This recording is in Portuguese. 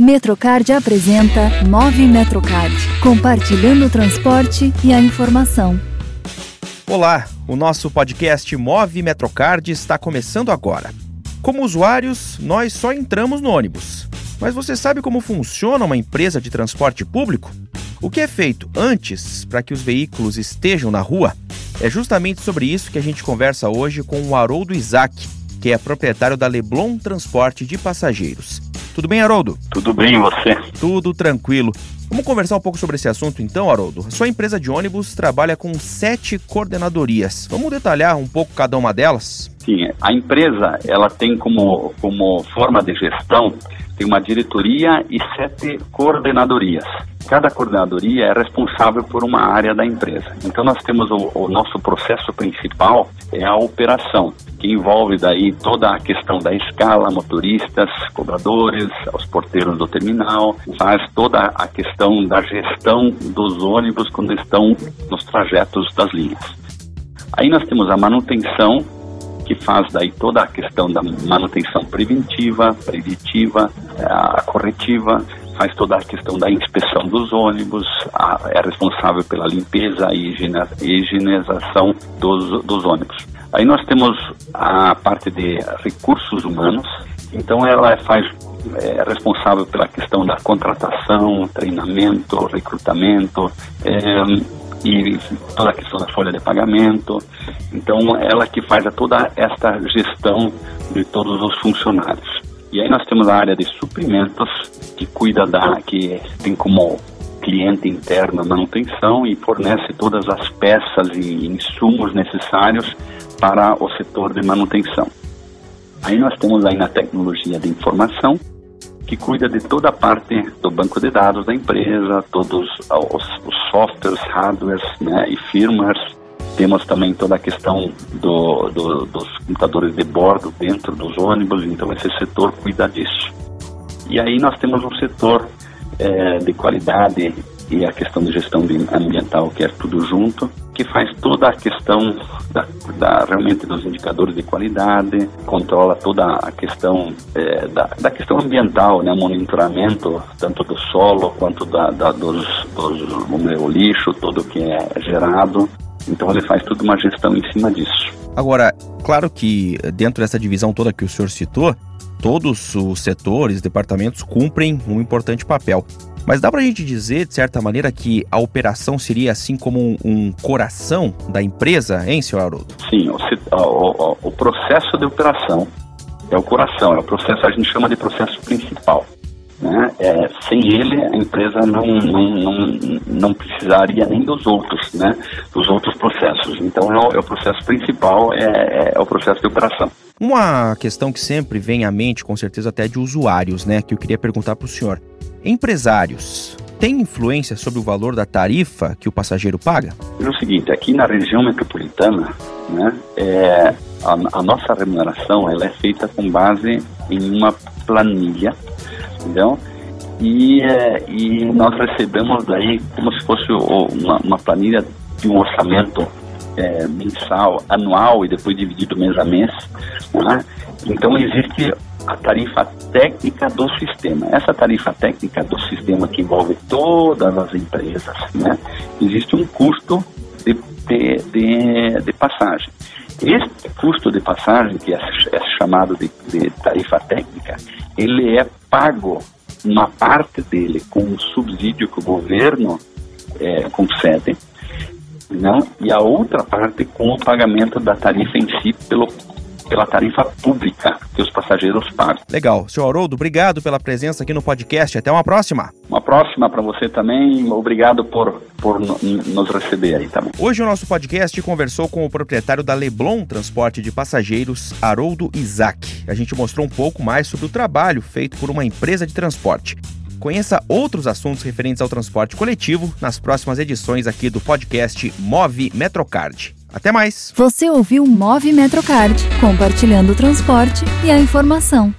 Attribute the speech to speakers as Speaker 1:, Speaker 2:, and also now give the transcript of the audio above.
Speaker 1: Metrocard apresenta Move Metrocard, compartilhando o transporte e a informação.
Speaker 2: Olá, o nosso podcast Move Metrocard está começando agora. Como usuários, nós só entramos no ônibus. Mas você sabe como funciona uma empresa de transporte público? O que é feito antes para que os veículos estejam na rua? É justamente sobre isso que a gente conversa hoje com o Haroldo Isaac, que é proprietário da Leblon Transporte de Passageiros. Tudo bem, Haroldo?
Speaker 3: Tudo bem, e você?
Speaker 2: Tudo tranquilo. Vamos conversar um pouco sobre esse assunto então, Haroldo. A sua empresa de ônibus trabalha com sete coordenadorias. Vamos detalhar um pouco cada uma delas?
Speaker 3: Sim, a empresa ela tem como, como forma de gestão tem uma diretoria e sete coordenadorias. Cada coordenadoria é responsável por uma área da empresa. Então nós temos o, o nosso processo principal é a operação, que envolve daí toda a questão da escala, motoristas, cobradores, os porteiros do terminal, faz toda a questão da gestão dos ônibus quando estão nos trajetos das linhas. Aí nós temos a manutenção, que faz daí toda a questão da manutenção preventiva, preditiva, eh, a corretiva, faz toda a questão da inspeção dos ônibus, a, é responsável pela limpeza e higienização dos, dos ônibus. Aí nós temos a parte de recursos humanos, então ela faz é responsável pela questão da contratação, treinamento, recrutamento, é, e toda a questão da folha de pagamento. Então, ela que faz toda esta gestão de todos os funcionários. E aí nós temos a área de suprimentos, que cuida da, que tem como cliente interno a manutenção e fornece todas as peças e insumos necessários para o setor de manutenção. Aí nós temos aí na tecnologia de informação, que cuida de toda a parte do banco de dados da empresa, todos os, os softwares, hardwares né, e firmwares. Temos também toda a questão do, do, dos computadores de bordo dentro dos ônibus, então esse setor cuida disso. E aí nós temos um setor é, de qualidade e a questão de gestão ambiental, que é tudo junto, que faz toda a questão da, da realmente dos indicadores de qualidade, controla toda a questão é, da, da, questão ambiental, né, monitoramento tanto do solo quanto da, da dos, dos lixo, todo que é gerado. Então ele faz toda uma gestão em cima disso.
Speaker 2: Agora, claro que dentro dessa divisão toda que o senhor citou, todos os setores, departamentos cumprem um importante papel. Mas dá para a gente dizer, de certa maneira, que a operação seria assim como um, um coração da empresa, hein, senhor Haroldo?
Speaker 3: Sim, o, o, o, processo de operação é o coração, é o processo, a gente chama de processo principal. Né? É, sem ele, a empresa não, não, não, não precisaria nem dos outros, né? dos outros processos. Então, é o, é o processo principal, é, é, é o processo de operação.
Speaker 2: Uma questão que sempre vem à mente, com certeza até de usuários, né, que eu queria perguntar para o senhor. Empresários têm influência sobre o valor da tarifa que o passageiro paga?
Speaker 3: É o seguinte, aqui na região metropolitana, né, é, a, a, nossa remuneração ela é feita com base em uma planilha, entendeu? E, é, e nós recebemos daí como se fosse uma, uma planilha de um orçamento é, mensal, anual e depois dividido mês a mês. Né? Então existe a tarifa técnica do sistema. Essa tarifa técnica do sistema que envolve todas as empresas, né, existe um custo de, de, de, de passagem. Este custo de passagem, que é, é chamado de, de, tarifa técnica, ele é pago uma parte dele com um subsídio que o governo é, concede? Né, e a outra parte com o pagamento da tarifa em si pelo pela tarifa pública que os passageiros pagam.
Speaker 2: Legal. Senhor Haroldo, obrigado pela presença aqui no podcast. Até uma próxima.
Speaker 3: Uma próxima para você também. Obrigado por, por nos receber aí também.
Speaker 2: Hoje o nosso podcast conversou com o proprietário da Leblon Transporte de Passageiros, Haroldo Isaac. A gente mostrou um pouco mais sobre o trabalho feito por uma empresa de transporte. Conheça outros assuntos referentes ao transporte coletivo nas próximas edições aqui do podcast Move Metrocard. Até mais!
Speaker 1: Você ouviu Move Metrocard, compartilhando o transporte e a informação.